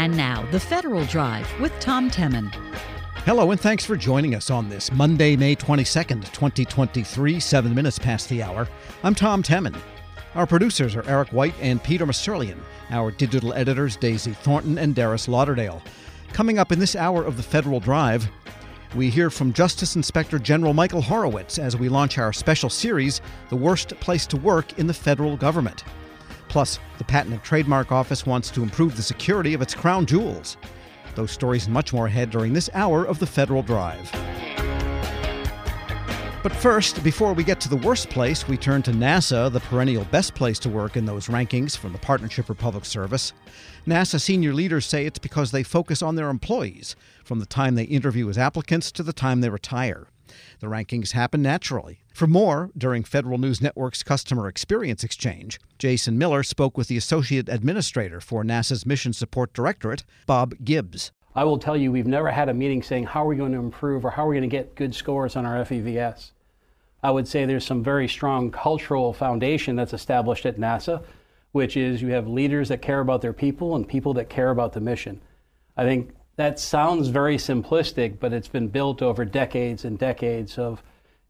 And now, the Federal Drive with Tom Temin. Hello, and thanks for joining us on this Monday, May 22nd, 2023, seven minutes past the hour. I'm Tom Temin. Our producers are Eric White and Peter Musurlian. Our digital editors, Daisy Thornton and Darius Lauderdale. Coming up in this hour of the Federal Drive, we hear from Justice Inspector General Michael Horowitz as we launch our special series, The Worst Place to Work in the Federal Government. Plus, the Patent and Trademark Office wants to improve the security of its crown jewels. Those stories much more ahead during this hour of the Federal Drive. But first, before we get to the worst place, we turn to NASA, the perennial best place to work in those rankings from the Partnership for Public Service. NASA senior leaders say it's because they focus on their employees, from the time they interview as applicants to the time they retire. The rankings happen naturally. For more, during Federal News Network's Customer Experience Exchange, Jason Miller spoke with the Associate Administrator for NASA's Mission Support Directorate, Bob Gibbs. I will tell you, we've never had a meeting saying, how are we going to improve or how are we going to get good scores on our FEVS? I would say there's some very strong cultural foundation that's established at NASA, which is you have leaders that care about their people and people that care about the mission. I think that sounds very simplistic, but it's been built over decades and decades of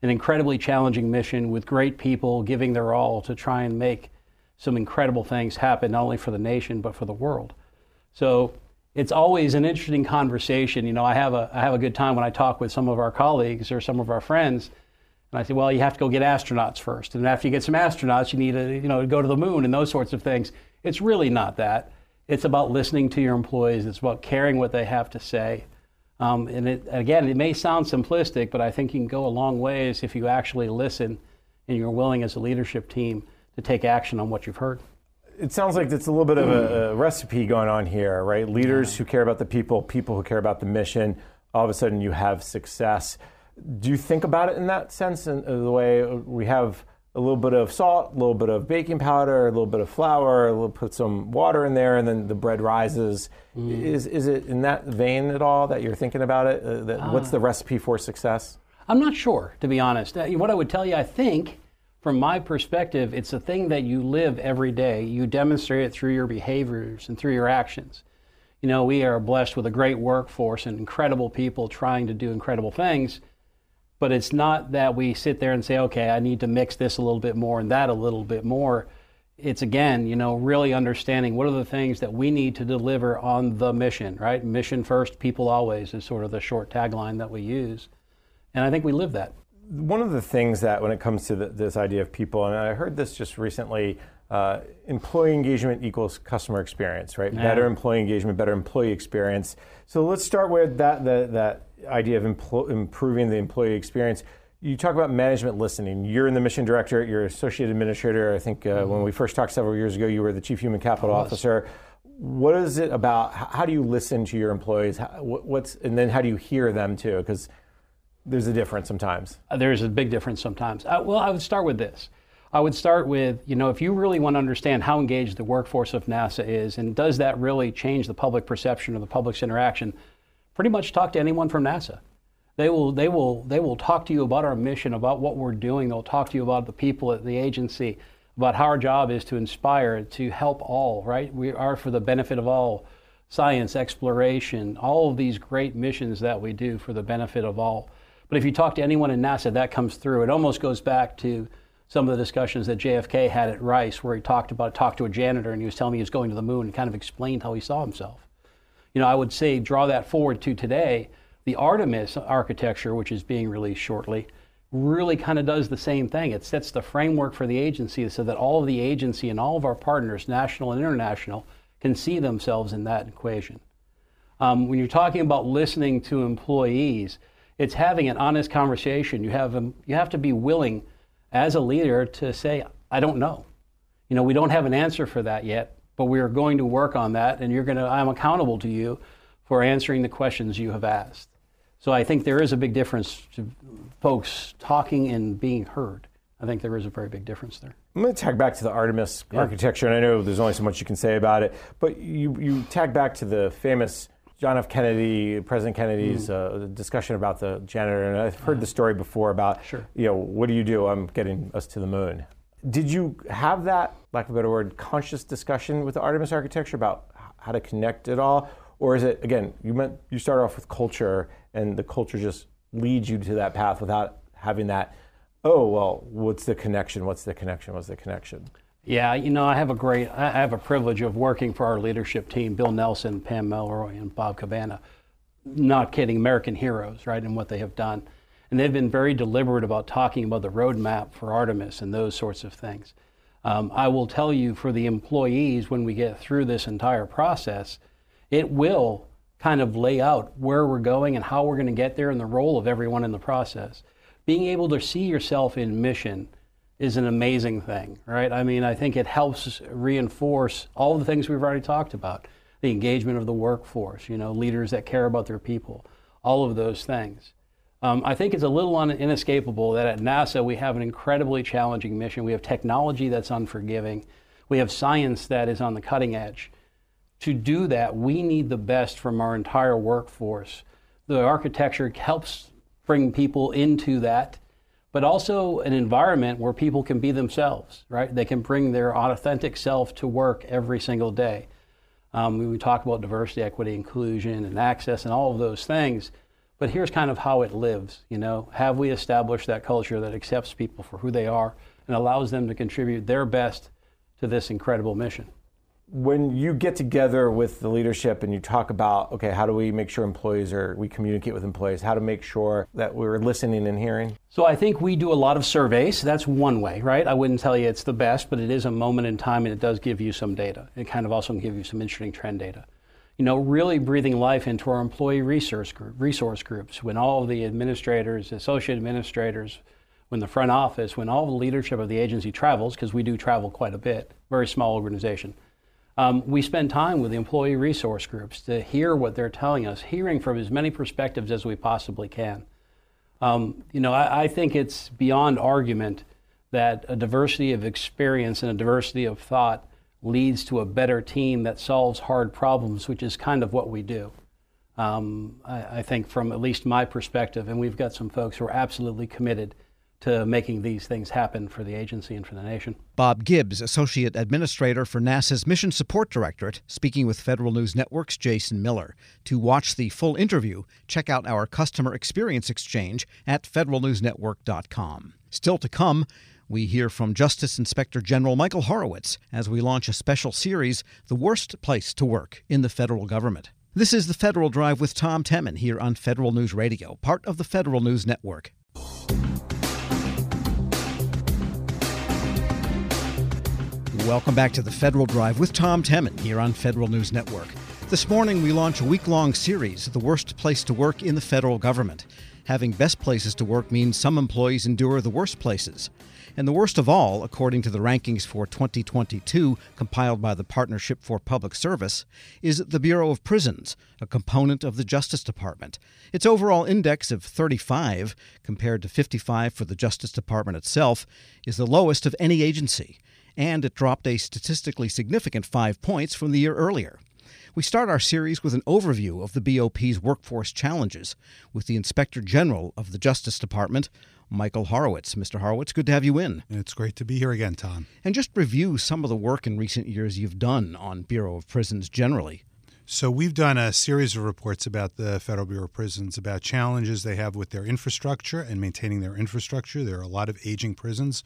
an incredibly challenging mission with great people giving their all to try and make some incredible things happen, not only for the nation, but for the world. So it's always an interesting conversation. You know, I have a, I have a good time when I talk with some of our colleagues or some of our friends. And I say, well, you have to go get astronauts first. And after you get some astronauts, you need to, you know, go to the moon and those sorts of things. It's really not that. It's about listening to your employees. It's about caring what they have to say. Um, and it, again, it may sound simplistic, but I think you can go a long ways if you actually listen and you're willing as a leadership team to take action on what you've heard. It sounds like it's a little bit of a, a recipe going on here, right? Leaders yeah. who care about the people, people who care about the mission. All of a sudden, you have success. Do you think about it in that sense, in, in the way we have a little bit of salt, a little bit of baking powder, a little bit of flour, we'll put some water in there, and then the bread rises. Mm. Is, is it in that vein at all that you're thinking about it? Uh, that, uh, what's the recipe for success? I'm not sure, to be honest. Uh, what I would tell you, I think, from my perspective, it's a thing that you live every day. You demonstrate it through your behaviors and through your actions. You know, we are blessed with a great workforce and incredible people trying to do incredible things. But it's not that we sit there and say, okay, I need to mix this a little bit more and that a little bit more. It's again, you know, really understanding what are the things that we need to deliver on the mission, right? Mission first, people always is sort of the short tagline that we use. And I think we live that. One of the things that, when it comes to the, this idea of people, and I heard this just recently, uh, employee engagement equals customer experience, right? Yeah. Better employee engagement, better employee experience. So let's start with that, that, that idea of impl- improving the employee experience. You talk about management listening. You're in the mission director, you're associate administrator. I think uh, mm-hmm. when we first talked several years ago, you were the chief human capital officer. What is it about? How do you listen to your employees? what's and then how do you hear them too? Because there's a difference sometimes. Uh, there's a big difference sometimes. Uh, well, I would start with this. I would start with, you know, if you really want to understand how engaged the workforce of NASA is, and does that really change the public perception or the public's interaction, pretty much talk to anyone from NASA. They will, they will, they will talk to you about our mission, about what we're doing. They'll talk to you about the people at the agency, about how our job is to inspire, to help all, right? We are for the benefit of all science, exploration, all of these great missions that we do for the benefit of all. But if you talk to anyone in NASA, that comes through. It almost goes back to some of the discussions that JFK had at Rice, where he talked about talked to a janitor and he was telling me he was going to the moon and kind of explained how he saw himself you know, I would say draw that forward to today. The Artemis architecture, which is being released shortly, really kind of does the same thing. It sets the framework for the agency so that all of the agency and all of our partners, national and international, can see themselves in that equation. Um, when you're talking about listening to employees, it's having an honest conversation. You have, um, you have to be willing as a leader to say, I don't know. You know, we don't have an answer for that yet but we are going to work on that, and you're going to. I'm accountable to you for answering the questions you have asked. So I think there is a big difference to folks talking and being heard. I think there is a very big difference there. I'm going to tag back to the Artemis yeah. architecture, and I know there's only so much you can say about it, but you, you tag back to the famous John F. Kennedy, President Kennedy's mm. uh, discussion about the janitor, and I've heard the story before about, sure. you know, what do you do? I'm getting us to the moon. Did you have that, lack of a better word, conscious discussion with the Artemis architecture about how to connect it all, or is it again you meant you start off with culture and the culture just leads you to that path without having that. Oh well, what's the connection? What's the connection? What's the connection? Yeah, you know, I have a great, I have a privilege of working for our leadership team, Bill Nelson, Pam Melroy, and Bob Cabana. Not kidding, American heroes, right, and what they have done. And they've been very deliberate about talking about the roadmap for Artemis and those sorts of things. Um, I will tell you for the employees, when we get through this entire process, it will kind of lay out where we're going and how we're going to get there and the role of everyone in the process. Being able to see yourself in mission is an amazing thing, right? I mean, I think it helps reinforce all the things we've already talked about the engagement of the workforce, you know, leaders that care about their people, all of those things. Um, I think it's a little un- inescapable that at NASA we have an incredibly challenging mission. We have technology that's unforgiving, we have science that is on the cutting edge. To do that, we need the best from our entire workforce. The architecture helps bring people into that but also an environment where people can be themselves, right? They can bring their authentic self to work every single day. Um, we talk about diversity, equity, inclusion, and access, and all of those things. But here's kind of how it lives. You know, have we established that culture that accepts people for who they are and allows them to contribute their best to this incredible mission? when you get together with the leadership and you talk about okay how do we make sure employees are we communicate with employees how to make sure that we're listening and hearing? So i think we do a lot of surveys. That's one way right? I wouldn't tell you it's the best but it is a moment in time and it does give you some data. It kind of also can give you some interesting trend data you know really breathing life into our employee resource group, resource groups when all of the administrators associate administrators when the front office when all the leadership of the agency travels because we do travel quite a bit very small organization um, we spend time with the employee resource groups to hear what they're telling us, hearing from as many perspectives as we possibly can. Um, you know, I, I, think it's beyond argument that a diversity of experience and a diversity of thought leads to a better team that solves hard problems, which is kind of what we do. Um, I, I think, from at least my perspective, and we've got some folks who are absolutely committed to making these things happen for the agency and for the nation. Bob Gibbs, Associate Administrator for NASA's Mission Support Directorate, speaking with Federal News Network's Jason Miller. To watch the full interview, check out our Customer Experience Exchange at federalnewsnetwork.com. Still to come, we hear from Justice Inspector General Michael Horowitz as we launch a special series, The Worst Place to Work in the Federal Government. This is the Federal Drive with Tom Temin here on Federal News Radio, part of the Federal News Network. Welcome back to the Federal Drive with Tom Temin here on Federal News Network. This morning, we launch a week long series, The Worst Place to Work in the Federal Government. Having best places to work means some employees endure the worst places. And the worst of all, according to the rankings for 2022 compiled by the Partnership for Public Service, is the Bureau of Prisons, a component of the Justice Department. Its overall index of 35, compared to 55 for the Justice Department itself, is the lowest of any agency and it dropped a statistically significant five points from the year earlier. We start our series with an overview of the BOP's workforce challenges with the Inspector General of the Justice Department, Michael Horowitz. Mr. Horowitz, good to have you in. It's great to be here again, Tom. And just review some of the work in recent years you've done on Bureau of Prisons generally. So, we've done a series of reports about the Federal Bureau of Prisons about challenges they have with their infrastructure and maintaining their infrastructure. There are a lot of aging prisons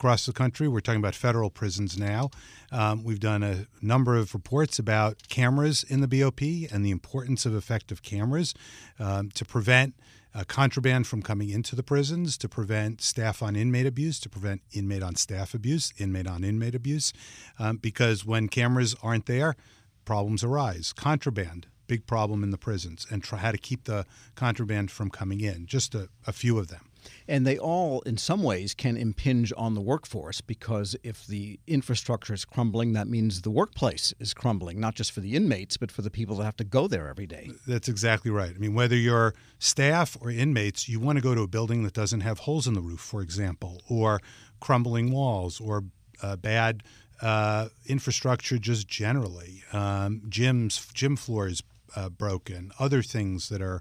across the country. We're talking about federal prisons now. Um, we've done a number of reports about cameras in the BOP and the importance of effective cameras um, to prevent. Uh, contraband from coming into the prisons, to prevent staff on inmate abuse, to prevent inmate on staff abuse, inmate on inmate abuse, um, because when cameras aren't there, problems arise. Contraband, big problem in the prisons, and try how to keep the contraband from coming in. Just a, a few of them. And they all, in some ways, can impinge on the workforce because if the infrastructure is crumbling, that means the workplace is crumbling, not just for the inmates, but for the people that have to go there every day. That's exactly right. I mean, whether you're staff or inmates, you want to go to a building that doesn't have holes in the roof, for example, or crumbling walls, or uh, bad uh, infrastructure just generally, um, gyms, gym floors uh, broken, other things that are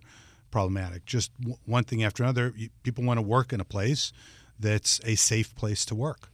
problematic. Just w- one thing after another. People want to work in a place that's a safe place to work.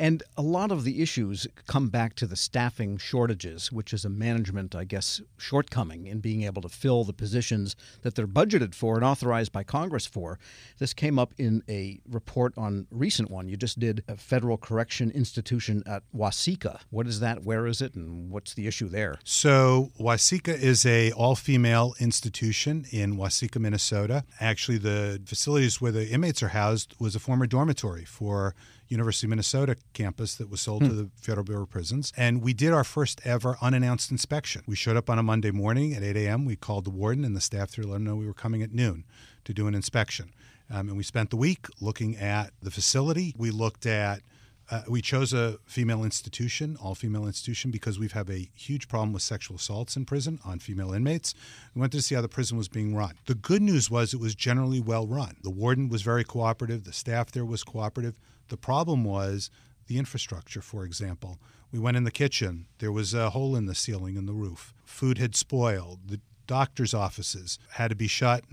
And a lot of the issues come back to the staffing shortages, which is a management, I guess, shortcoming in being able to fill the positions that they're budgeted for and authorized by Congress for. This came up in a report on recent one. You just did a federal correction institution at Waseca. What is that? Where is it? And what's the issue there? So Waseca is a all-female institution in Waseca, Minnesota. Actually, the facilities where the inmates are housed was a former dormitory for University of Minnesota campus that was sold hmm. to the Federal Bureau of Prisons. And we did our first ever unannounced inspection. We showed up on a Monday morning at 8 a.m. We called the warden and the staff to let them know we were coming at noon to do an inspection. Um, and we spent the week looking at the facility. We looked at uh, we chose a female institution, all female institution, because we have a huge problem with sexual assaults in prison on female inmates. We went to see how the prison was being run. The good news was it was generally well run. The warden was very cooperative, the staff there was cooperative. The problem was the infrastructure, for example. We went in the kitchen, there was a hole in the ceiling and the roof. Food had spoiled. The doctor's offices had to be shut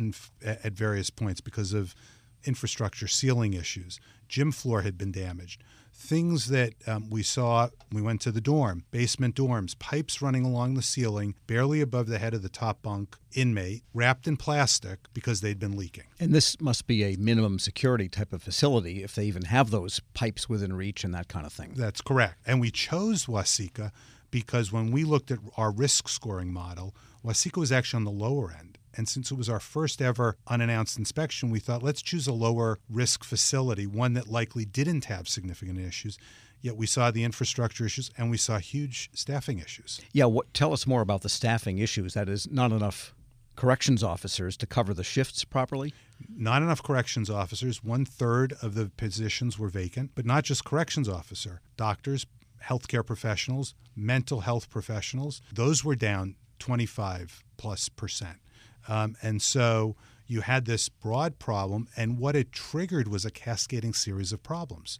at various points because of infrastructure, ceiling issues. Gym floor had been damaged things that um, we saw we went to the dorm basement dorms pipes running along the ceiling barely above the head of the top bunk inmate wrapped in plastic because they'd been leaking. And this must be a minimum security type of facility if they even have those pipes within reach and that kind of thing. That's correct. And we chose Waseca because when we looked at our risk scoring model Waseca was actually on the lower end and since it was our first ever unannounced inspection, we thought let's choose a lower risk facility, one that likely didn't have significant issues. Yet we saw the infrastructure issues and we saw huge staffing issues. Yeah, what, tell us more about the staffing issues. That is, not enough corrections officers to cover the shifts properly? Not enough corrections officers. One third of the positions were vacant, but not just corrections officer, doctors, healthcare professionals, mental health professionals. Those were down 25 plus percent. Um, and so you had this broad problem, and what it triggered was a cascading series of problems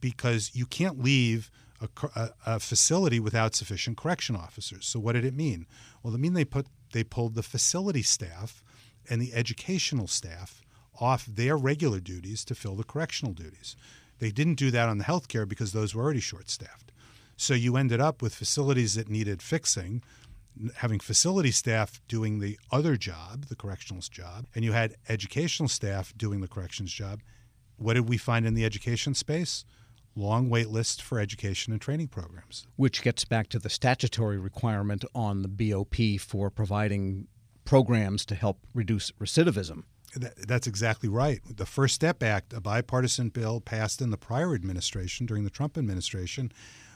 because you can't leave a, a, a, facility without sufficient correction officers. So what did it mean? Well, it mean they put they pulled the facility staff and the educational staff off their regular duties to fill the correctional duties. They didn't do that on the healthcare because those were already short staffed. So you ended up with facilities that needed fixing having facility staff doing the other job, the correctional's job, and you had educational staff doing the corrections job. What did we find in the education space? Long wait lists for education and training programs. Which gets back to the statutory requirement on the BOP for providing programs to help reduce recidivism. That's exactly right. The First Step Act, a bipartisan bill passed in the prior administration during the Trump administration,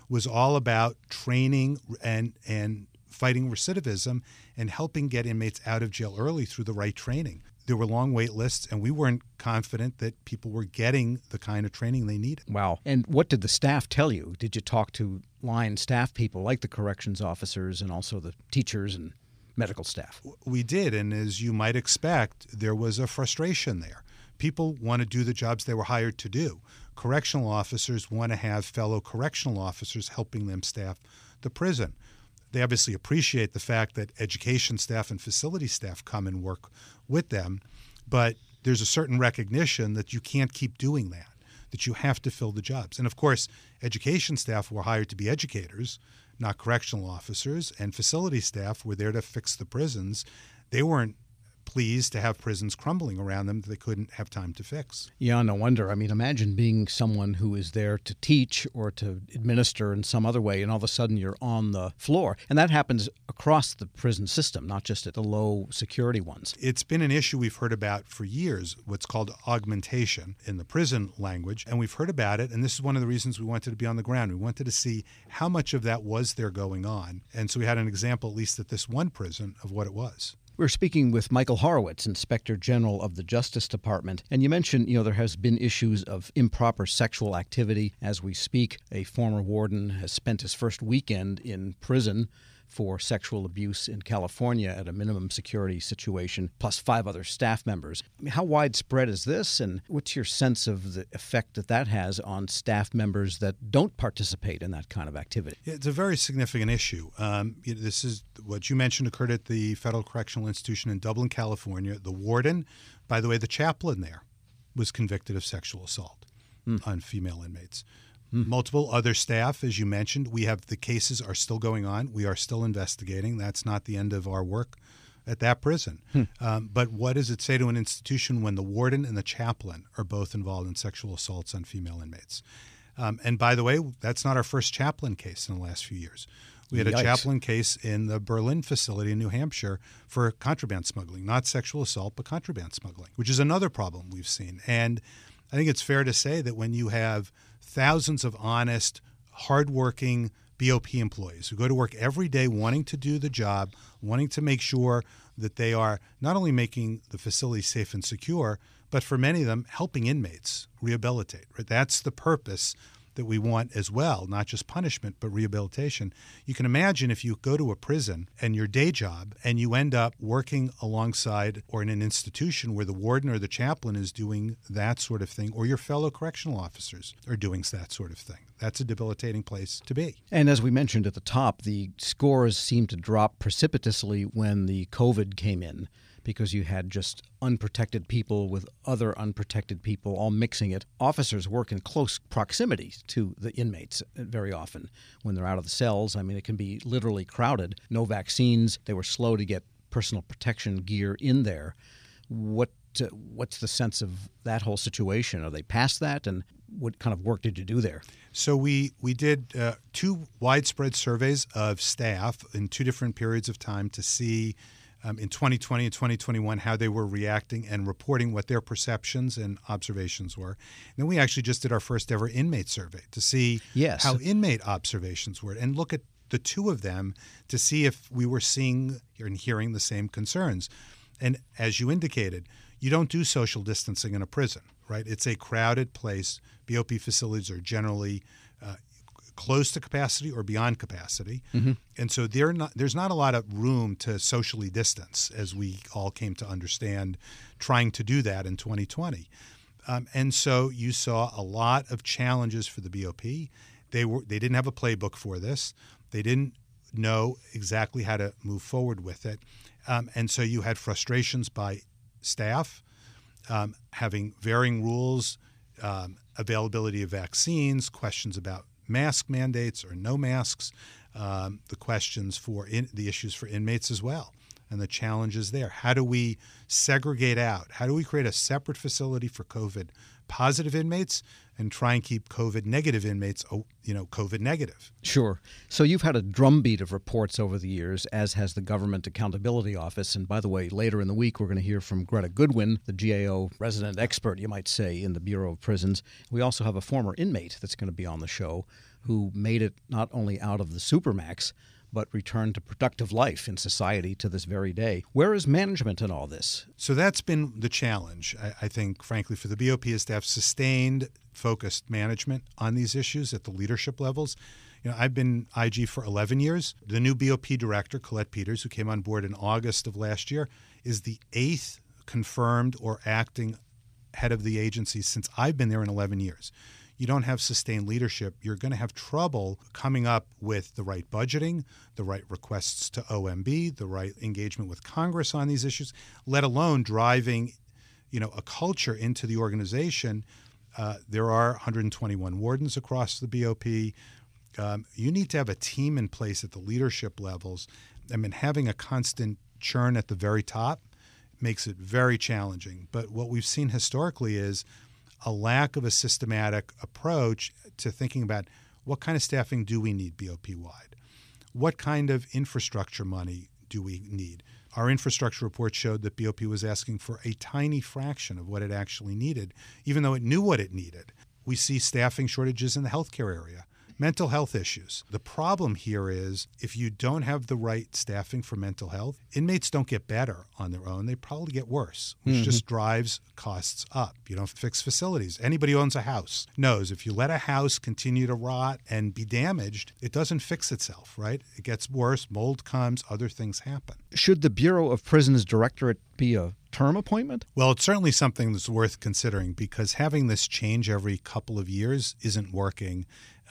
was all about training and and fighting recidivism and helping get inmates out of jail early through the right training. There were long wait lists, and we weren't confident that people were getting the kind of training they needed. Wow. And what did the staff tell you? Did you talk to line staff people like the corrections officers and also the teachers and medical staff? We did. And as you might expect, there was a frustration there. People want to do the jobs they were hired to do. Correctional officers want to have fellow correctional officers helping them staff the prison they obviously appreciate the fact that education staff and facility staff come and work with them, but there's a certain recognition that you can't keep doing that, that you have to fill the jobs. And of course, education staff were hired to be educators, not correctional officers, and facility staff were there to fix the prisons. They weren't pleased to have prisons crumbling around them that they couldn't have time to fix. Yeah, no wonder. I mean, imagine being someone who is there to teach or to administer in some other way, and all of a sudden you're on the floor. And that happens across the prison system, not just at the low security ones. It's been an issue we've heard about for years, what's called augmentation in the prison language. And we've heard about it, and this is one of the reasons we wanted to be on the ground. We wanted to see how much of that was there going on. And so we had an example, at least at this one prison, of what it was. We're speaking with Michael Horowitz, Inspector General of the Justice Department. And you mentioned, you know, there has been issues of improper sexual activity as we speak. A former warden has spent his first weekend in prison for sexual abuse in California at a minimum security situation, plus five other staff members. I mean, how widespread is this, and what's your sense of the effect that that has on staff members that don't participate in that kind of activity? It's a very significant issue. Um, this is what you mentioned occurred at the Federal Correctional Institution in Dublin, California. The warden, by the way, the chaplain there, was convicted of sexual assault mm. on female inmates Mm. Multiple other staff, as you mentioned, we have the cases are still going on. We are still investigating. That's not the end of our work at that prison. Hmm. Um, but what does it say to an institution when the warden and the chaplain are both involved in sexual assaults on female inmates? Um, and by the way, that's not our first chaplain case in the last few years. We had a chaplain case in the Berlin facility in New Hampshire for contraband smuggling, not sexual assault, but contraband smuggling, which is another problem we've seen. And I think it's fair to say that when you have thousands of honest, hardworking BOP employees who go to work every day wanting to do the job, wanting to make sure that they are not only making the facility safe and secure, but for many of them, helping inmates rehabilitate. Right? That's the purpose that we want as well, not just punishment, but rehabilitation. You can imagine if you go to a prison and your day job and you end up working alongside or in an institution where the warden or the chaplain is doing that sort of thing, or your fellow correctional officers are doing that sort of thing. That's a debilitating place to be. And as we mentioned at the top, the scores seemed to drop precipitously when the COVID came in because you had just unprotected people with other unprotected people all mixing it. Officers work in close proximity to the inmates very often when they're out of the cells. I mean, it can be literally crowded. No vaccines. They were slow to get personal protection gear in there. What uh, what's the sense of that whole situation? Are they past that, and what kind of work did you do there? So we we did uh, two widespread surveys of staff in two different periods of time to see um, in 2020 and 2021 how they were reacting and reporting what their perceptions and observations were. And then we actually just did our first ever inmate survey to see yes. how inmate observations were and look at the two of them to see if we were seeing and hearing the same concerns. And as you indicated, you don't do social distancing in a prison, right? It's a crowded place. BOP facilities are generally uh, close to capacity or beyond capacity. Mm-hmm. And so not, there's not a lot of room to socially distance, as we all came to understand trying to do that in 2020. Um, and so you saw a lot of challenges for the BOP. They were they didn't have a playbook for this. They didn't know exactly how to move forward with it, um, and so you had frustrations by staff um, having varying rules, um, availability of vaccines, questions about mask mandates or no masks, um, the questions for in, the issues for inmates as well, and the challenges there. How do we segregate out? How do we create a separate facility for COVID positive inmates and try and keep COVID negative inmates, oh, you know, COVID negative. Sure. So you've had a drumbeat of reports over the years, as has the Government Accountability Office. And by the way, later in the week, we're going to hear from Gretta Goodwin, the GAO resident expert, you might say, in the Bureau of Prisons. We also have a former inmate that's going to be on the show who made it not only out of the Supermax, but return to productive life in society to this very day. Where is management in all this? So that's been the challenge, I, I think, frankly, for the BOP is to have sustained, focused management on these issues at the leadership levels. You know, I've been IG for 11 years. The new BOP director, Colette Peters, who came on board in August of last year, is the eighth confirmed or acting head of the agency since I've been there in 11 years you don't have sustained leadership, you're going to have trouble coming up with the right budgeting, the right requests to OMB, the right engagement with Congress on these issues, let alone driving, you know, a culture into the organization. Uh, there are 121 wardens across the BOP. Um, you need to have a team in place at the leadership levels. I mean, having a constant churn at the very top makes it very challenging. But what we've seen historically is a lack of a systematic approach to thinking about what kind of staffing do we need BOP wide? What kind of infrastructure money do we need? Our infrastructure report showed that BOP was asking for a tiny fraction of what it actually needed, even though it knew what it needed. We see staffing shortages in the healthcare area mental health issues. The problem here is if you don't have the right staffing for mental health, inmates don't get better on their own. They probably get worse, which mm-hmm. just drives costs up. You don't fix facilities. Anybody who owns a house knows if you let a house continue to rot and be damaged, it doesn't fix itself, right? It gets worse, mold comes, other things happen. Should the Bureau of Prisons Directorate be a term appointment? Well, it's certainly something that's worth considering because having this change every couple of years isn't working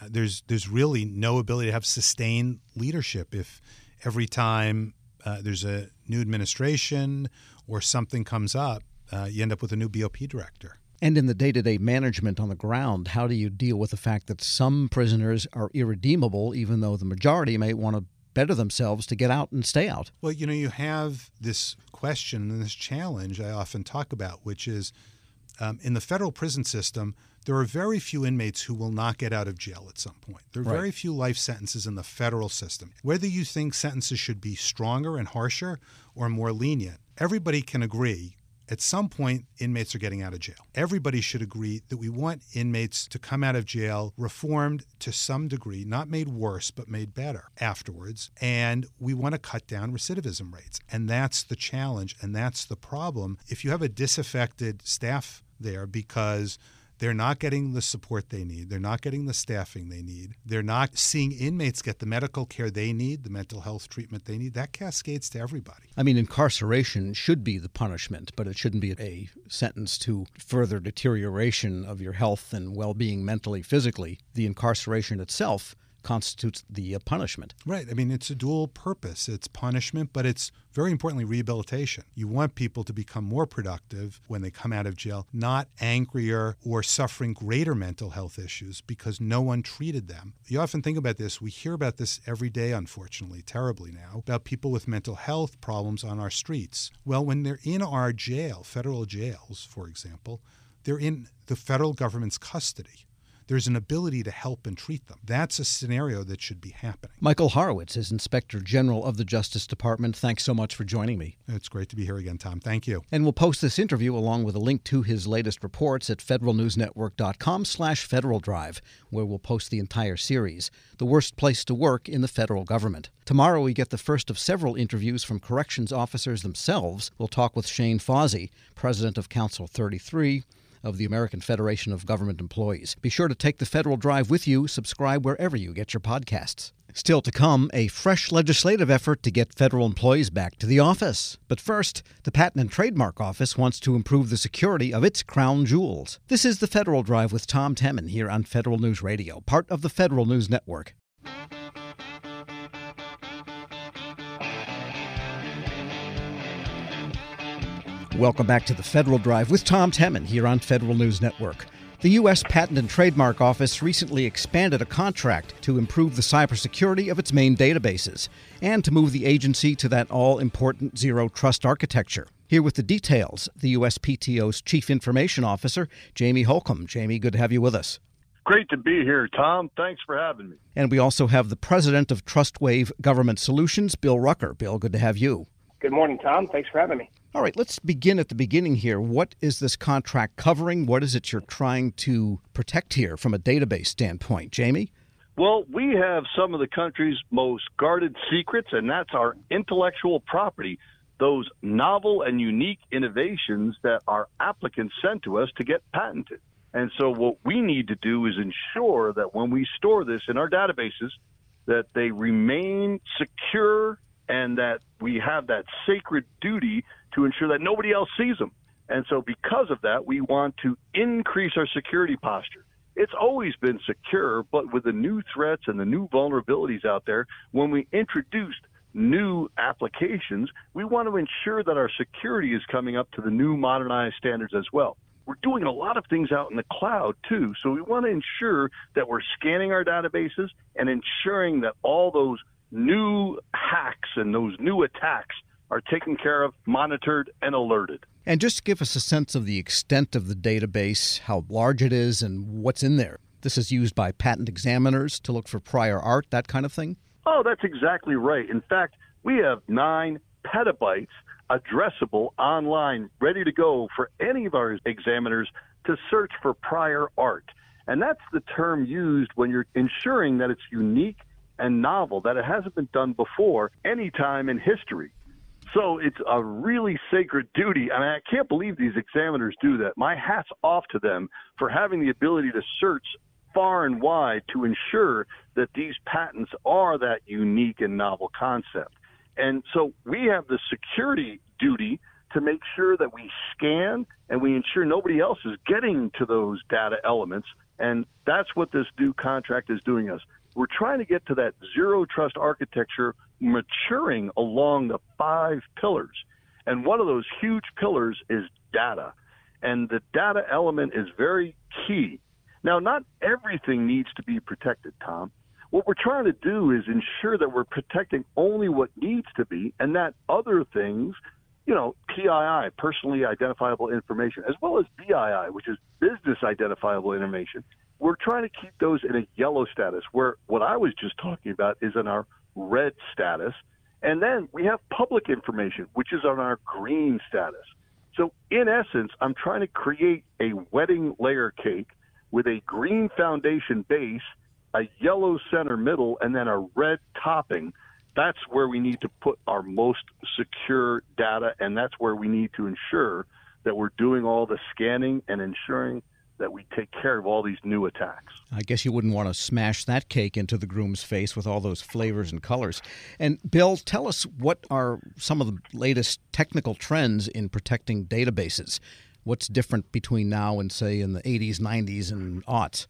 there's there's really no ability to have sustained leadership if every time uh, there's a new administration or something comes up, uh, you end up with a new BOP director. And in the day to day management on the ground, how do you deal with the fact that some prisoners are irredeemable, even though the majority may want to better themselves to get out and stay out? Well, you know, you have this question and this challenge I often talk about, which is um, in the federal prison system, there are very few inmates who will not get out of jail at some point. There are right. very few life sentences in the federal system. Whether you think sentences should be stronger and harsher or more lenient, everybody can agree at some point, inmates are getting out of jail. Everybody should agree that we want inmates to come out of jail reformed to some degree, not made worse, but made better afterwards. And we want to cut down recidivism rates. And that's the challenge. And that's the problem. If you have a disaffected staff there because they're not getting the support they need. They're not getting the staffing they need. They're not seeing inmates get the medical care they need, the mental health treatment they need. That cascades to everybody. I mean, incarceration should be the punishment, but it shouldn't be a sentence to further deterioration of your health and well being mentally, physically. The incarceration itself constitutes the uh, punishment. Right. I mean, it's a dual purpose. It's punishment, but it's very importantly rehabilitation. You want people to become more productive when they come out of jail, not angrier or suffering greater mental health issues because no one treated them. You often think about this. We hear about this every day, unfortunately, terribly now, about people with mental health problems on our streets. Well, when they're in our jail, federal jails, for example, they're in the federal government's custody there's an ability to help and treat them. That's a scenario that should be happening. Michael Horowitz is Inspector General of the Justice Department. Thanks so much for joining me. It's great to be here again, Tom. Thank you. And we'll post this interview along with a link to his latest reports at federalnewsnetwork.com slash Federal Drive, where we'll post the entire series, The Worst Place to Work in the Federal Government. Tomorrow we get the first of several interviews from corrections officers themselves. We'll talk with Shane Fausey, president of Council 33, of the American Federation of Government Employees. Be sure to take the Federal Drive with you. Subscribe wherever you get your podcasts. Still to come, a fresh legislative effort to get federal employees back to the office. But first, the Patent and Trademark Office wants to improve the security of its crown jewels. This is the Federal Drive with Tom Temin here on Federal News Radio, part of the Federal News Network. Welcome back to the Federal Drive with Tom Temin here on Federal News Network. The U.S. Patent and Trademark Office recently expanded a contract to improve the cybersecurity of its main databases and to move the agency to that all important zero trust architecture. Here with the details, the USPTO's Chief Information Officer, Jamie Holcomb. Jamie, good to have you with us. Great to be here, Tom. Thanks for having me. And we also have the President of TrustWave Government Solutions, Bill Rucker. Bill, good to have you. Good morning, Tom. Thanks for having me. All right, let's begin at the beginning here. What is this contract covering? What is it you're trying to protect here from a database standpoint? Jamie? Well, we have some of the country's most guarded secrets, and that's our intellectual property, those novel and unique innovations that our applicants send to us to get patented. And so what we need to do is ensure that when we store this in our databases, that they remain secure and that we have that sacred duty to ensure that nobody else sees them. And so, because of that, we want to increase our security posture. It's always been secure, but with the new threats and the new vulnerabilities out there, when we introduced new applications, we want to ensure that our security is coming up to the new modernized standards as well. We're doing a lot of things out in the cloud too, so we want to ensure that we're scanning our databases and ensuring that all those new hacks and those new attacks are taken care of, monitored, and alerted. And just give us a sense of the extent of the database, how large it is, and what's in there. This is used by patent examiners to look for prior art, that kind of thing? Oh, that's exactly right. In fact, we have nine petabytes addressable online, ready to go for any of our examiners to search for prior art. And that's the term used when you're ensuring that it's unique and novel, that it hasn't been done before any time in history. So it's a really sacred duty. I mean, I can't believe these examiners do that. My hat's off to them for having the ability to search far and wide to ensure that these patents are that unique and novel concept. And so we have the security duty to make sure that we scan and we ensure nobody else is getting to those data elements. And that's what this new contract is doing us. We're trying to get to that zero trust architecture maturing along the five pillars. And one of those huge pillars is data. And the data element is very key. Now, not everything needs to be protected, Tom. What we're trying to do is ensure that we're protecting only what needs to be and that other things, you know, PII, personally identifiable information, as well as BII, which is business identifiable information, we're trying to keep those in a yellow status where what I was just talking about is in our red status. And then we have public information, which is on our green status. So, in essence, I'm trying to create a wedding layer cake with a green foundation base, a yellow center middle, and then a red topping. That's where we need to put our most secure data, and that's where we need to ensure that we're doing all the scanning and ensuring that we take care of all these new attacks. I guess you wouldn't want to smash that cake into the groom's face with all those flavors and colors. And Bill, tell us what are some of the latest technical trends in protecting databases? What's different between now and, say, in the 80s, 90s, and aughts?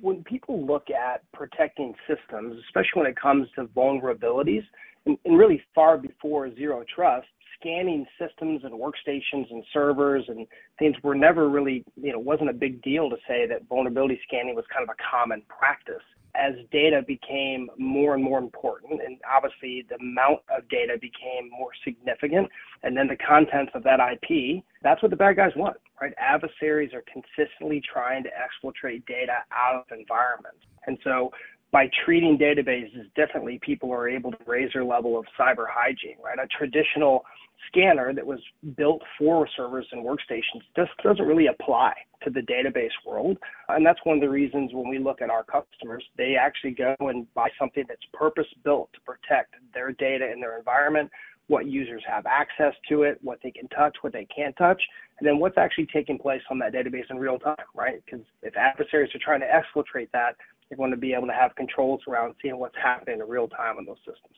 When people look at protecting systems, especially when it comes to vulnerabilities, and, and really far before zero trust, scanning systems and workstations and servers and things were never really, you know, wasn't a big deal to say that vulnerability scanning was kind of a common practice. As data became more and more important, and obviously the amount of data became more significant, and then the contents of that IP, that's what the bad guys want, right? Adversaries are consistently trying to exfiltrate data out of environments. And so by treating databases differently, people are able to raise their level of cyber hygiene, right? A traditional scanner that was built for servers and workstations just doesn't really apply to the database world. And that's one of the reasons when we look at our customers, they actually go and buy something that's purpose built to protect their data in their environment, what users have access to it, what they can touch, what they can't touch, and then what's actually taking place on that database in real time, right? Because if adversaries are trying to exfiltrate that, they're going to be able to have controls around seeing what's happening in real time on those systems.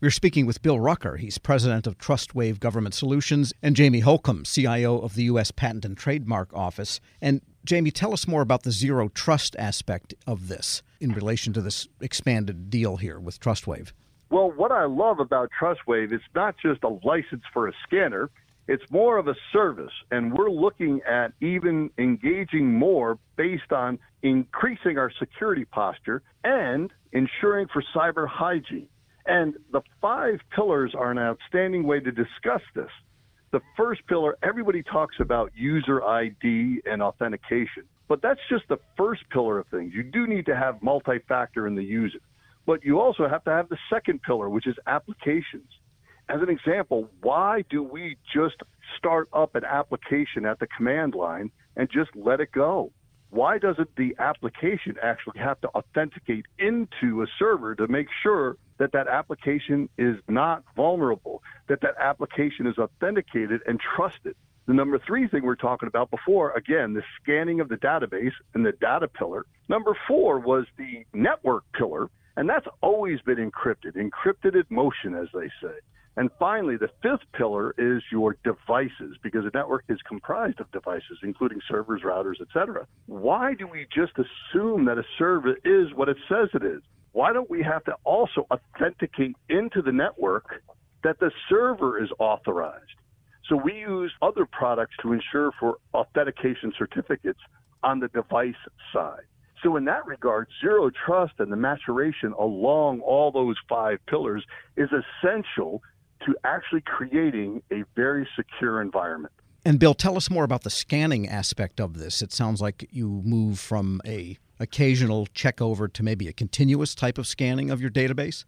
We're speaking with Bill Rucker. He's president of TrustWave Government Solutions, and Jamie Holcomb, CIO of the U.S. Patent and Trademark Office. And Jamie, tell us more about the zero trust aspect of this in relation to this expanded deal here with TrustWave. Well, what I love about TrustWave, it's not just a license for a scanner, it's more of a service. And we're looking at even engaging more based on increasing our security posture and ensuring for cyber hygiene. And the five pillars are an outstanding way to discuss this. The first pillar, everybody talks about user ID and authentication, but that's just the first pillar of things. You do need to have multi factor in the user, but you also have to have the second pillar, which is applications. As an example, why do we just start up an application at the command line and just let it go? Why doesn't the application actually have to authenticate into a server to make sure that that application is not vulnerable, that that application is authenticated and trusted. The number three thing we're talking about before, again, the scanning of the database and the data pillar. Number four was the network pillar, and that's always been encrypted, encrypted in motion, as they say. And finally, the fifth pillar is your devices, because a network is comprised of devices, including servers, routers, etc. Why do we just assume that a server is what it says it is? why don't we have to also authenticate into the network that the server is authorized? So we use other products to ensure for authentication certificates on the device side. So in that regard, zero trust and the maturation along all those five pillars is essential to actually creating a very secure environment. And Bill, tell us more about the scanning aspect of this. It sounds like you move from a occasional check over to maybe a continuous type of scanning of your database?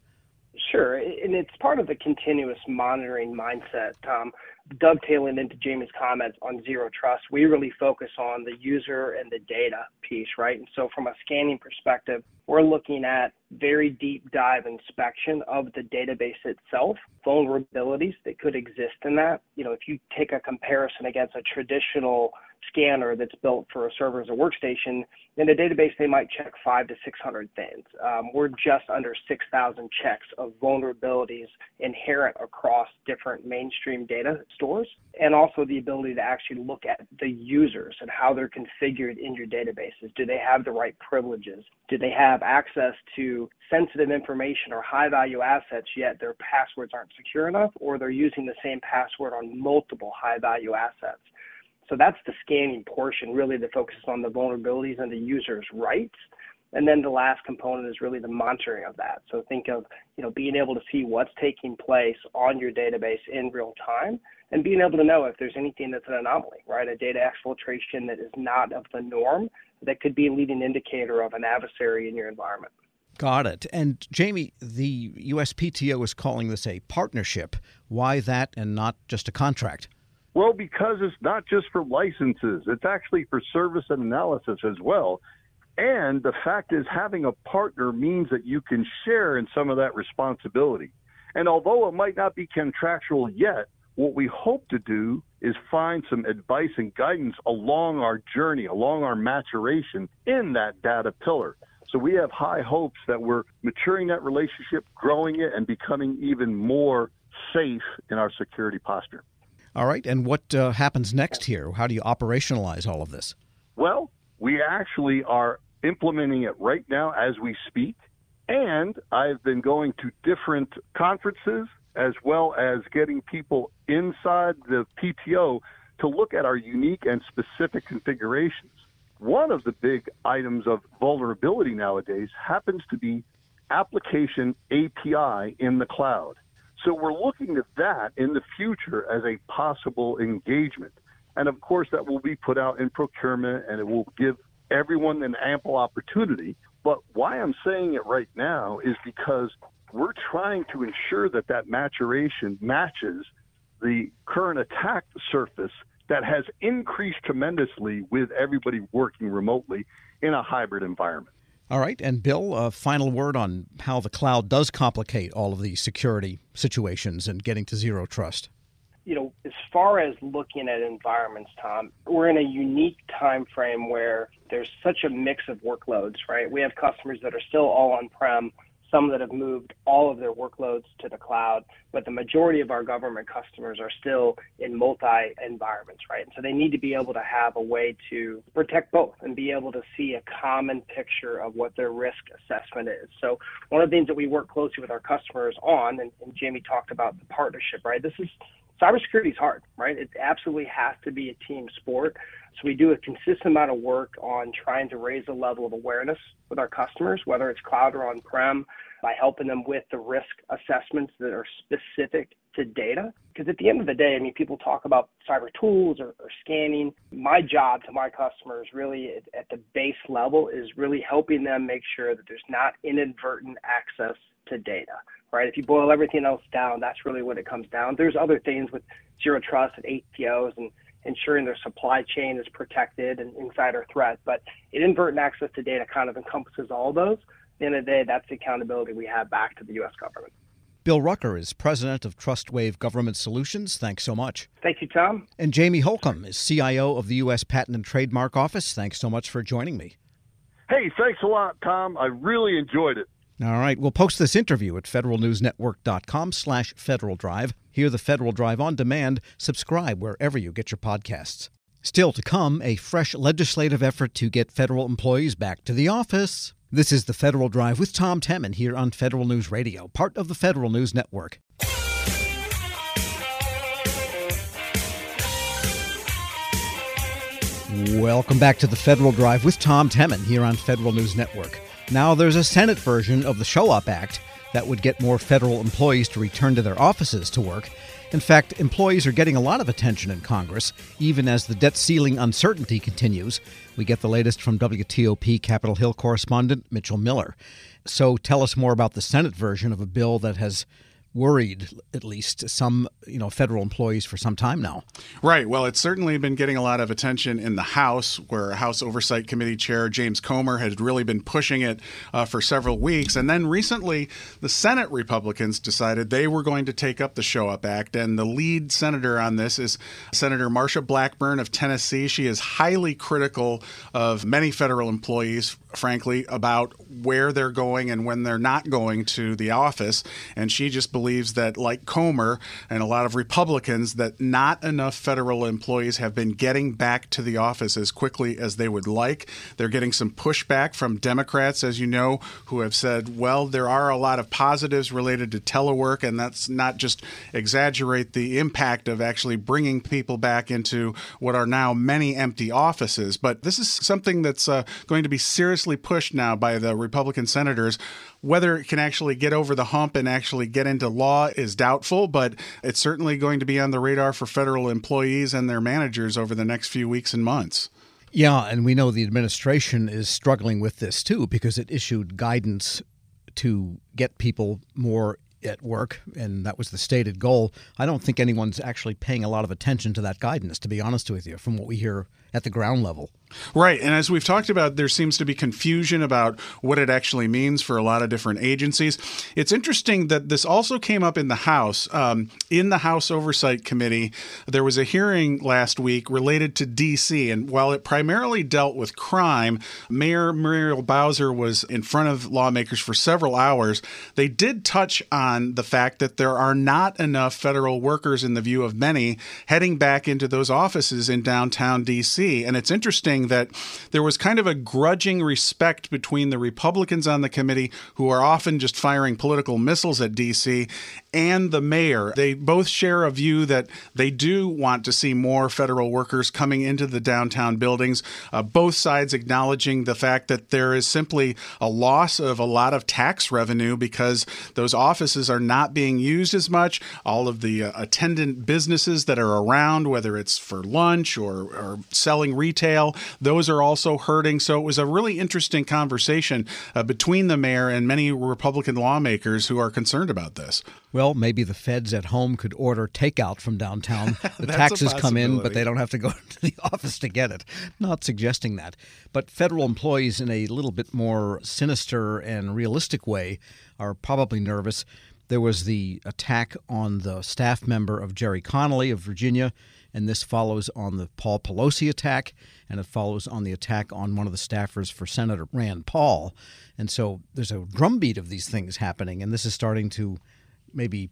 Sure, and it's part of the continuous monitoring mindset, Tom. Dovetailing into Jamie's comments on zero trust, we really focus on the user and the data piece, right? And so, from a scanning perspective, we're looking at very deep dive inspection of the database itself, vulnerabilities that could exist in that. You know, if you take a comparison against a traditional scanner that's built for a server as a workstation, in a database they might check five to 600 things. Um, we're just under 6,000 checks of vulnerabilities inherent across different mainstream data stores, and also the ability to actually look at the users and how they're configured in your databases. Do they have the right privileges? Do they have access to sensitive information or high value assets, yet their passwords aren't secure enough, or they're using the same password on multiple high value assets? So that's the scanning portion, really, that focuses on the vulnerabilities and the user's rights. And then the last component is really the monitoring of that. So think of, you know, being able to see what's taking place on your database in real time and being able to know if there's anything that's an anomaly, right? A data exfiltration that is not of the norm that could be a leading indicator of an adversary in your environment. Got it. And Jamie, the USPTO is calling this a partnership. Why that and not just a contract? Well, because it's not just for licenses, it's actually for service and analysis as well. And the fact is, having a partner means that you can share in some of that responsibility. And although it might not be contractual yet, what we hope to do is find some advice and guidance along our journey, along our maturation in that data pillar. So we have high hopes that we're maturing that relationship, growing it, and becoming even more safe in our security posture. All right. And what uh, happens next here? How do you operationalize all of this? Well, we actually are implementing it right now as we speak. And I've been going to different conferences as well as getting people inside the PTO to look at our unique and specific configurations. One of the big items of vulnerability nowadays happens to be application API in the cloud. So we're looking at that in the future as a possible engagement. And of course, that will be put out in procurement and it will give everyone an ample opportunity. But why I'm saying it right now is because we're trying to ensure that that maturation matches the current attack surface that has increased tremendously with everybody working remotely in a hybrid environment. All right. And Bill, a final word on how the cloud does complicate all of these security situations and getting to zero trust. You know, as far as looking at environments, Tom, we're in a unique time frame where there's such a mix of workloads, right? We have customers that are still all on prem some that have moved all of their workloads to the cloud, but the majority of our government customers are still in multi environments, right? And so they need to be able to have a way to protect both and be able to see a common picture of what their risk assessment is. So one of the things that we work closely with our customers on, and, and Jamie talked about the partnership, right? This is cybersecurity is hard, right? It absolutely has to be a team sport. So we do a consistent amount of work on trying to raise the level of awareness with our customers, whether it's cloud or on-prem, by helping them with the risk assessments that are specific to data. Because at the end of the day, I mean, people talk about cyber tools or, or scanning. My job to my customers, really at, at the base level, is really helping them make sure that there's not inadvertent access to data right? If you boil everything else down, that's really what it comes down. There's other things with zero trust and ATOs and ensuring their supply chain is protected and insider threat. But inadvertent access to data kind of encompasses all those. At the end of the day, that's the accountability we have back to the U.S. government. Bill Rucker is president of TrustWave Government Solutions. Thanks so much. Thank you, Tom. And Jamie Holcomb is CIO of the U.S. Patent and Trademark Office. Thanks so much for joining me. Hey, thanks a lot, Tom. I really enjoyed it. All right, we'll post this interview at federalnewsnetwork.com slash Federal Drive. Hear the Federal Drive on demand. Subscribe wherever you get your podcasts. Still to come, a fresh legislative effort to get federal employees back to the office. This is the Federal Drive with Tom Temin here on Federal News Radio, part of the Federal News Network. Welcome back to the Federal Drive with Tom Temin here on Federal News Network. Now there's a Senate version of the Show Up Act that would get more federal employees to return to their offices to work. In fact, employees are getting a lot of attention in Congress, even as the debt ceiling uncertainty continues. We get the latest from WTOP Capitol Hill correspondent Mitchell Miller. So tell us more about the Senate version of a bill that has worried at least some you know federal employees for some time now. Right. Well, it's certainly been getting a lot of attention in the House, where House Oversight Committee Chair James Comer had really been pushing it uh, for several weeks, and then recently the Senate Republicans decided they were going to take up the Show Up Act, and the lead senator on this is Senator Marsha Blackburn of Tennessee. She is highly critical of many federal employees frankly, about where they're going and when they're not going to the office. And she just believes believes that, like Comer and a lot of Republicans, that not enough federal employees have been getting back to the office as quickly as they would like. They're getting some pushback from Democrats, as you know, who have said, well, there are a lot of positives related to telework, and that's not just exaggerate the impact of actually bringing people back into what are now many empty offices. But this is something that's uh, going to be seriously pushed now by the Republican senators. Whether it can actually get over the hump and actually get into law is doubtful, but it's certainly going to be on the radar for federal employees and their managers over the next few weeks and months. Yeah, and we know the administration is struggling with this too because it issued guidance to get people more at work, and that was the stated goal. I don't think anyone's actually paying a lot of attention to that guidance, to be honest with you, from what we hear at the ground level. Right. And as we've talked about, there seems to be confusion about what it actually means for a lot of different agencies. It's interesting that this also came up in the House. Um, in the House Oversight Committee, there was a hearing last week related to D.C. And while it primarily dealt with crime, Mayor Muriel Bowser was in front of lawmakers for several hours. They did touch on the fact that there are not enough federal workers, in the view of many, heading back into those offices in downtown D.C. And it's interesting that there was kind of a grudging respect between the Republicans on the committee, who are often just firing political missiles at D.C., and the mayor. They both share a view that they do want to see more federal workers coming into the downtown buildings, uh, both sides acknowledging the fact that there is simply a loss of a lot of tax revenue because those offices are not being used as much. All of the uh, attendant businesses that are around, whether it's for lunch or, or selling retail, those are also hurting. So it was a really interesting conversation uh, between the mayor and many Republican lawmakers who are concerned about this. Well, maybe the feds at home could order takeout from downtown. The taxes come in, but they don't have to go to the office to get it. Not suggesting that. But federal employees, in a little bit more sinister and realistic way, are probably nervous. There was the attack on the staff member of Gerry Connolly of Virginia, and this follows on the Paul Pelosi attack and it follows on the attack on one of the staffers for Senator Rand Paul. And so there's a drumbeat of these things happening, and this is starting to maybe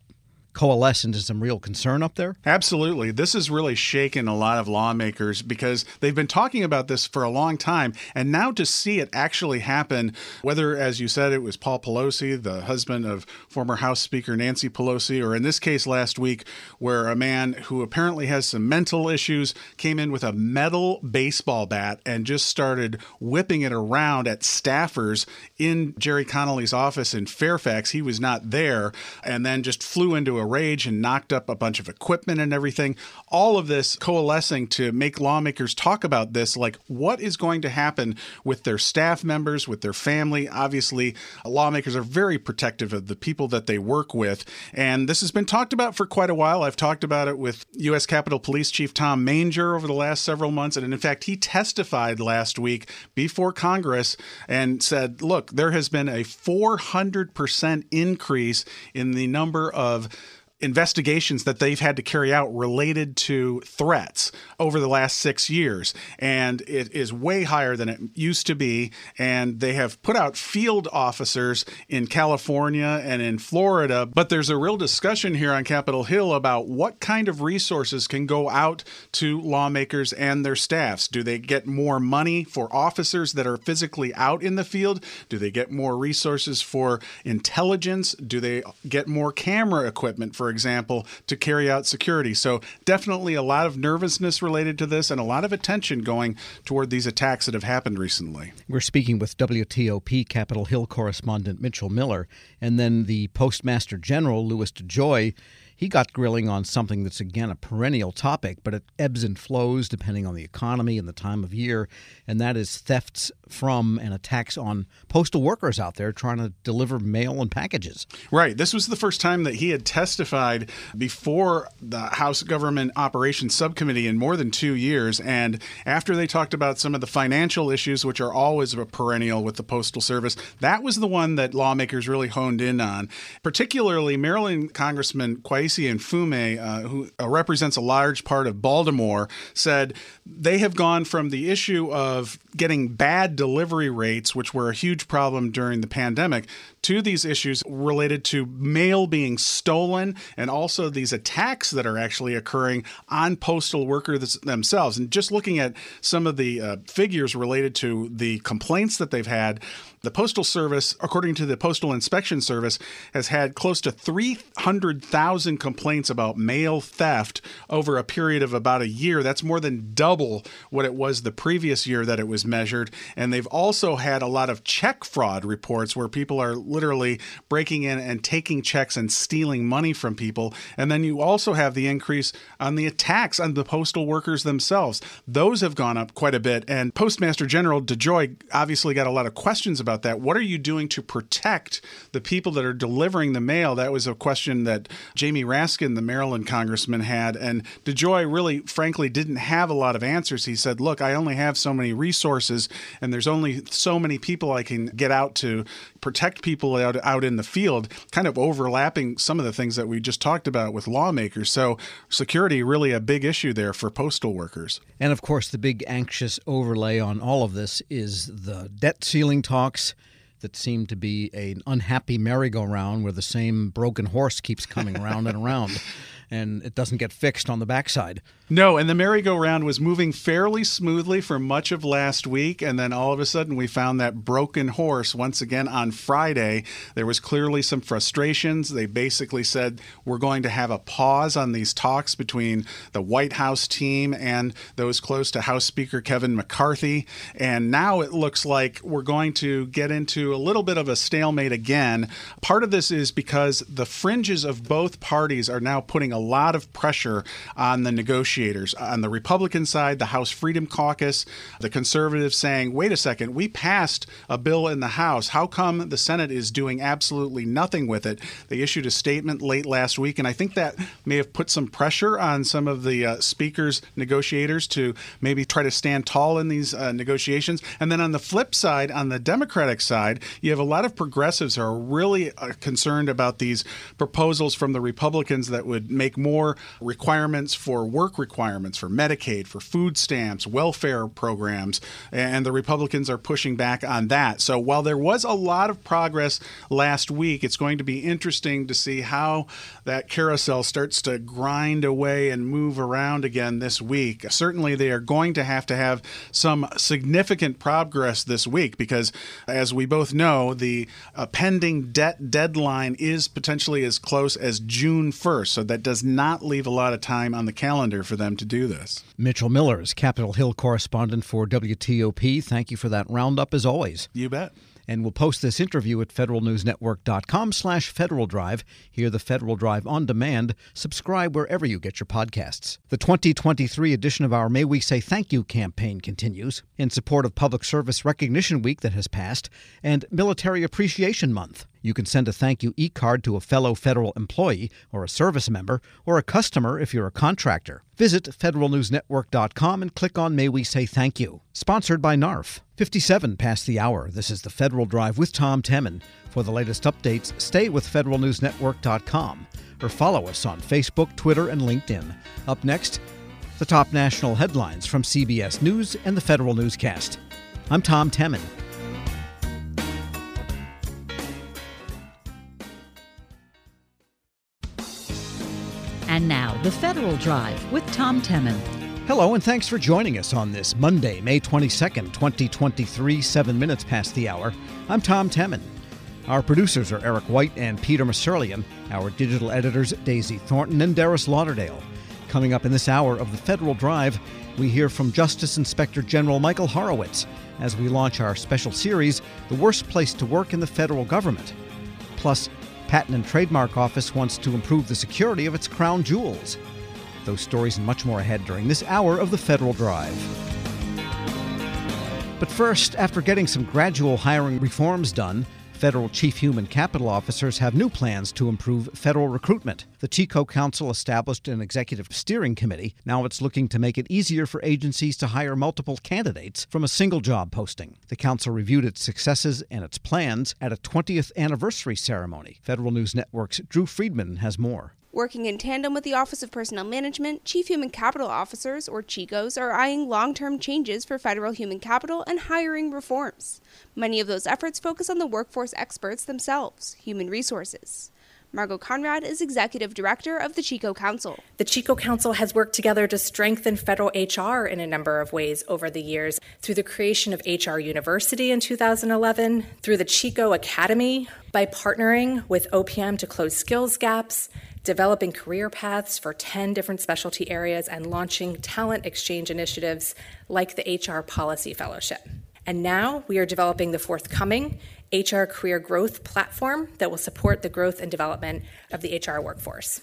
coalesce into some real concern up there? Absolutely. This has really shaken a lot of lawmakers because they've been talking about this for a long time. And now to see it actually happen, whether, as you said, it was Paul Pelosi, the husband of former House Speaker Nancy Pelosi, or in this case last week, where a man who apparently has some mental issues came in with a metal baseball bat and just started whipping it around at staffers in Gerry Connolly's office in Fairfax. He was not there, and then just flew into a a rage and knocked up a bunch of equipment and everything. All of this coalescing to make lawmakers talk about this like what is going to happen with their staff members, with their family. Obviously, lawmakers are very protective of the people that they work with. And this has been talked about for quite a while. I've talked about it with U.S. Capitol Police Chief Tom Manger over the last several months. And in fact, he testified last week before Congress and said, look, there has been a 400% increase in the number of investigations that they've had to carry out related to threats over the last six years. And it is way higher than it used to be. And they have put out field officers in California and in Florida. But there's a real discussion here on Capitol Hill about what kind of resources can go out to lawmakers and their staffs. Do they get more money for officers that are physically out in the field? Do they get more resources for intelligence? Do they get more camera equipment, for example, to carry out security. So, definitely a lot of nervousness related to this and a lot of attention going toward these attacks that have happened recently. We're speaking with WTOP Capitol Hill correspondent Mitchell Miller and then the Postmaster General, Louis DeJoy he got grilling on something that's, again, a perennial topic, but it ebbs and flows depending on the economy and the time of year, and that is thefts from and attacks on postal workers out there trying to deliver mail and packages. Right. This was the first time that he had testified before the House Government Operations Subcommittee in more than two years. And after they talked about some of the financial issues, which are always a perennial with the Postal Service, that was the one that lawmakers really honed in on. Particularly, Maryland Congressman Kweisi Mfume, uh, who uh, represents a large part of Baltimore, said they have gone from the issue of getting bad delivery rates, which were a huge problem during the pandemic, to these issues related to mail being stolen and also these attacks that are actually occurring on postal workers themselves. And just looking at some of the uh, figures related to the complaints that they've had, the Postal Service, according to the Postal Inspection Service, has had close to 300,000 complaints about mail theft over a period of about a year. That's more than double what it was the previous year that it was measured. And they've also had a lot of check fraud reports where people are literally breaking in and taking checks and stealing money from people. And then you also have the increase on the attacks on the postal workers themselves. Those have gone up quite a bit. And Postmaster General DeJoy obviously got a lot of questions about that. What are you doing to protect the people that are delivering the mail? That was a question that Jamie Raskin, the Maryland congressman, had. And DeJoy really, frankly, didn't have a lot of answers. He said, Look, I only have so many resources, and there's only so many people I can get out to protect people out, out in the field, kind of overlapping some of the things that we just talked about with lawmakers. So, security really a big issue there for postal workers. And of course, the big anxious overlay on all of this is the debt ceiling talks that seem to be an unhappy merry-go-round where the same broken horse keeps coming round and around and it doesn't get fixed on the backside. No, and the merry-go-round was moving fairly smoothly for much of last week, and then all of a sudden we found that broken horse once again on Friday. There was clearly some frustrations. They basically said we're going to have a pause on these talks between the White House team and those close to House Speaker Kevin McCarthy, and now it looks like we're going to get into a little bit of a stalemate again. Part of this is because the fringes of both parties are now putting a lot of pressure on the negotiators. On the Republican side, the House Freedom Caucus, the conservatives saying, wait a second, we passed a bill in the House. How come the Senate is doing absolutely nothing with it? They issued a statement late last week, and I think that may have put some pressure on some of the uh, speaker's negotiators to maybe try to stand tall in these uh, negotiations. And then on the flip side, on the Democratic side, you have a lot of progressives who are really uh, concerned about these proposals from the Republicans that would make more requirements for work requirements for Medicaid, for food stamps, welfare programs, and the Republicans are pushing back on that. So while there was a lot of progress last week, it's going to be interesting to see how that carousel starts to grind away and move around again this week. Certainly, they are going to have to have some significant progress this week because, as we both know, the uh, pending debt deadline is potentially as close as June 1st. So that does not leave a lot of time on the calendar for them to do this. Mitchell Miller is Capitol Hill correspondent for WTOP. Thank you for that roundup as always. You bet and we'll post this interview at federalnewsnetwork.com slash Federal Drive. Hear the Federal Drive on demand. Subscribe wherever you get your podcasts. The 2023 edition of our May We Say Thank You campaign continues in support of Public Service Recognition Week that has passed and Military Appreciation Month. You can send a thank you e card to a fellow federal employee or a service member or a customer if you're a contractor. Visit federalnewsnetwork.com and click on May We Say Thank You. Sponsored by NARFE. 57 past the hour. This is the Federal Drive with Tom Temin. For the latest updates, stay with federalnewsnetwork.com or follow us on Facebook, Twitter, and LinkedIn. Up next, the top national headlines from CBS News and the Federal Newscast. I'm Tom Temin. And now, the Federal Drive with Tom Temin. Hello, and thanks for joining us on this Monday, May 22nd, 2023, seven minutes past the hour. I'm Tom Temin. Our producers are Eric White and Peter Musurlian. Our digital editors, Daisy Thornton and Darris Lauderdale. Coming up in this hour of the Federal Drive, we hear from Justice Inspector General Michael Horowitz as we launch our special series, The Worst Place to Work in the Federal Government. Plus, Patent and Trademark Office wants to improve the security of its crown jewels. Those stories and much more ahead during this hour of the Federal Drive. But first, after getting some gradual hiring reforms done, federal chief human capital officers have new plans to improve federal recruitment. The TCO Council established an executive steering committee. Now it's looking to make it easier for agencies to hire multiple candidates from a single job posting. The council reviewed its successes and its plans at a 20th anniversary ceremony. Federal News Network's Drew Friedman has more. Working in tandem with the Office of Personnel Management, Chief Human Capital Officers, or CHCOs, are eyeing long term changes for federal human capital and hiring reforms. Many of those efforts focus on the workforce experts themselves, human resources. Margot Conrad is executive director of the CHCO Council. The CHCO Council has worked together to strengthen federal HR in a number of ways over the years through the creation of HR University in 2011, through the CHCO Academy, by partnering with OPM to close skills gaps, developing career paths for 10 different specialty areas, and launching talent exchange initiatives like the HR Policy Fellowship. And now we are developing the forthcoming HR career growth platform that will support the growth and development of the HR workforce.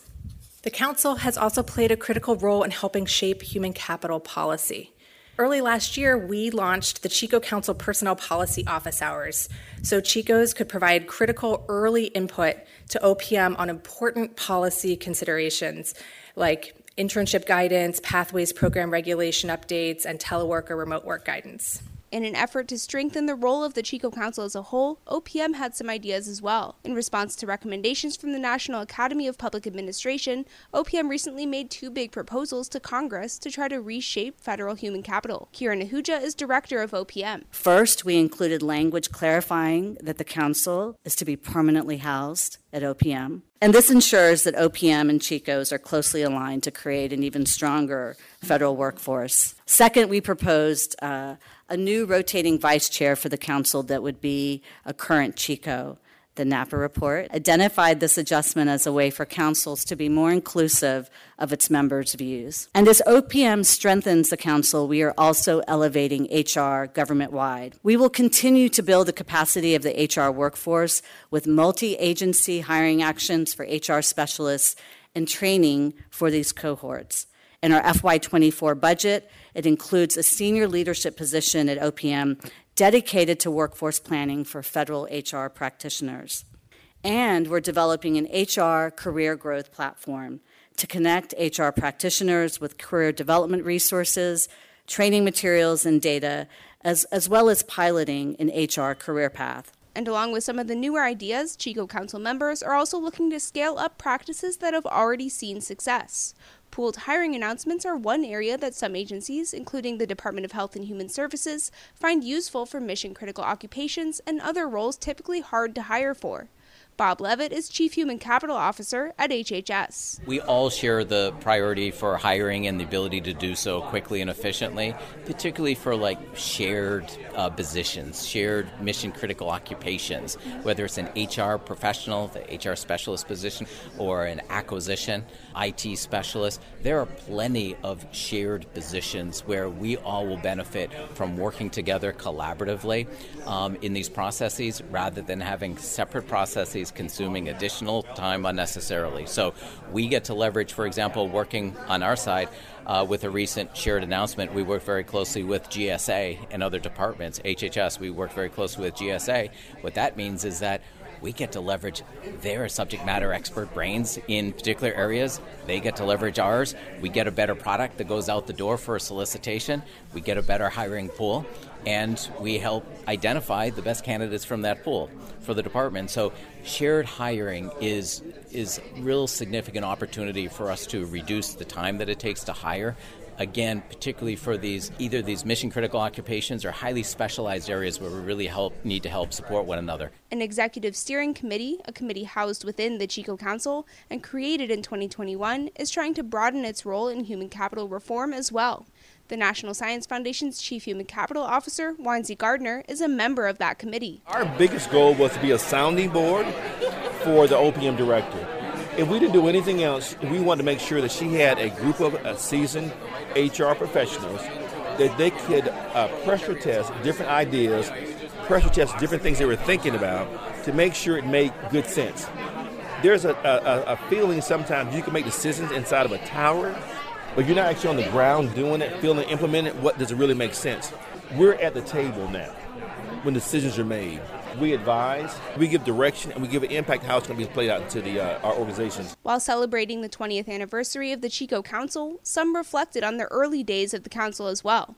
The Council has also played a critical role in helping shape human capital policy. Early last year, we launched the CHCO Council Personnel Policy Office Hours so CHCOs could provide critical early input to OPM on important policy considerations like internship guidance, pathways program regulation updates, and telework or remote work guidance. In an effort to strengthen the role of the CHCO Council as a whole, OPM had some ideas as well. In response to recommendations from the National Academy of Public Administration, OPM recently made two big proposals to Congress to try to reshape federal human capital. Kiran Ahuja is director of OPM. First, we included language clarifying that the council is to be permanently housed at OPM. And this ensures that OPM and CHCOs are closely aligned to create an even stronger federal workforce. Second, we proposed uh, a new rotating vice chair for the council that would be a current CHCO. The Napa report identified this adjustment as a way for councils to be more inclusive of its members' views. And as OPM strengthens the council, we are also elevating HR government wide. We will continue to build the capacity of the HR workforce with multi agency hiring actions for HR specialists and training for these cohorts. In our FY24 budget, it includes a senior leadership position at OPM dedicated to workforce planning for federal HR practitioners. And we're developing an HR career growth platform to connect HR practitioners with career development resources, training materials, and data, as, as well as piloting an HR career path. And along with some of the newer ideas, CHCO Council members are also looking to scale up practices that have already seen success. Pooled hiring announcements are one area that some agencies, including the Department of Health and Human Services, find useful for mission critical occupations and other roles typically hard to hire for. Bob Leavitt is Chief Human Capital Officer at HHS. We all share the priority for hiring and the ability to do so quickly and efficiently, particularly for like shared uh, positions, shared mission critical occupations, whether it's an HR professional, the HR specialist position, or an acquisition IT specialist. There are plenty of shared positions where we all will benefit from working together collaboratively um, in these processes rather than having separate processes consuming additional time unnecessarily. So we get to leverage, for example, working on our side uh, with a recent shared announcement. We work very closely with GSA and other departments. HHS, we work very closely with GSA. What that means is that we get to leverage their subject matter expert brains in particular areas. They get to leverage ours. We get a better product that goes out the door for a solicitation. We get a better hiring pool and we help identify the best candidates from that pool for the department. So shared hiring is is real significant opportunity for us to reduce the time that it takes to hire. Again, particularly for these either these mission critical occupations or highly specialized areas where we really help need to help support one another. An executive steering committee, a committee housed within the CHCO Council and created in 2021, is trying to broaden its role in human capital reform as well. The National Science Foundation's Chief Human Capital Officer, Wonzie Gardner, is a member of that committee. Our biggest goal was to be a sounding board for the OPM director. If we didn't do anything else, we wanted to make sure that she had a group of uh, seasoned HR professionals that they could uh, pressure test different ideas, pressure test different things they were thinking about to make sure it made good sense. There's a, a, a feeling sometimes you can make decisions inside of a tower but you're not actually on the ground doing it, feeling it, implementing it, what does it really make sense? We're at the table now when decisions are made. We advise, we give direction, and we give an impact how it's going to be played out into the, uh, our organizations. While celebrating the 20th anniversary of the CHCO Council, some reflected on the early days of the council as well.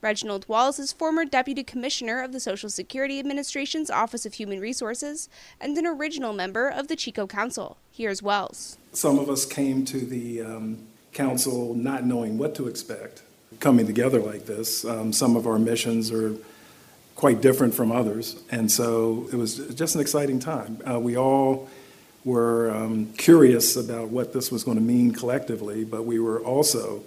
Reginald Wells is former Deputy Commissioner of the Social Security Administration's Office of Human Resources and an original member of the CHCO Council. Here's Wells. Some of us came to the um, council not knowing what to expect. Coming together like this, um, some of our missions are quite different from others, and so it was just an exciting time. Uh, we all were um, curious about what this was going to mean collectively, but we were also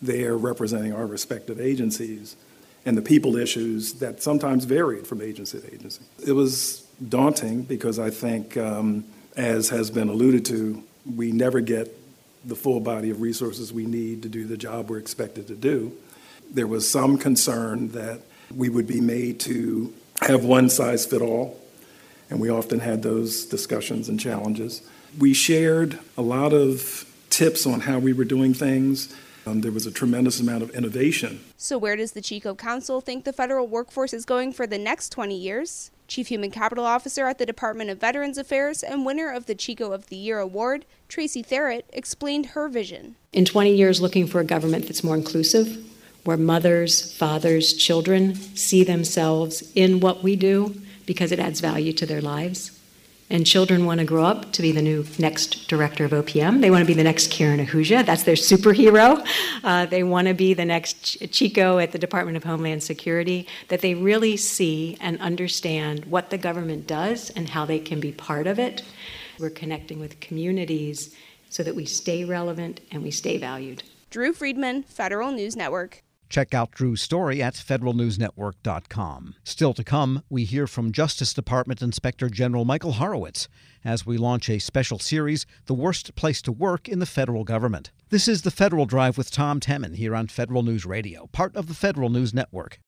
there representing our respective agencies and the people issues that sometimes varied from agency to agency. It was daunting because I think, um, as has been alluded to, we never get the full body of resources we need to do the job we're expected to do. There was some concern that we would be made to have one size fit all, and we often had those discussions and challenges. We shared a lot of tips on how we were doing things um, there was a tremendous amount of innovation. So, where does the CHCO Council think the federal workforce is going for the next 20 years? Chief Human Capital Officer at the Department of Veterans Affairs and winner of the CHCO of the Year award, Tracy Therit, explained her vision. In 20 years, looking for a government that's more inclusive, where mothers, fathers, children see themselves in what we do because it adds value to their lives and children want to grow up to be the new next director of OPM. They want to be the next Kiran Ahuja. That's their superhero. Uh, they want to be the next CHCO at the Department of Homeland Security. That they really see and understand what the government does and how they can be part of it. We're connecting with communities so that we stay relevant and we stay valued. Drew Friedman, Federal News Network. Check out Drew's story at federalnewsnetwork.com. Still to come, we hear from Justice Department Inspector General Michael Horowitz as we launch a special series, The Worst Place to Work in the Federal Government. This is the Federal Drive with Tom Temin here on Federal News Radio, part of the Federal News Network.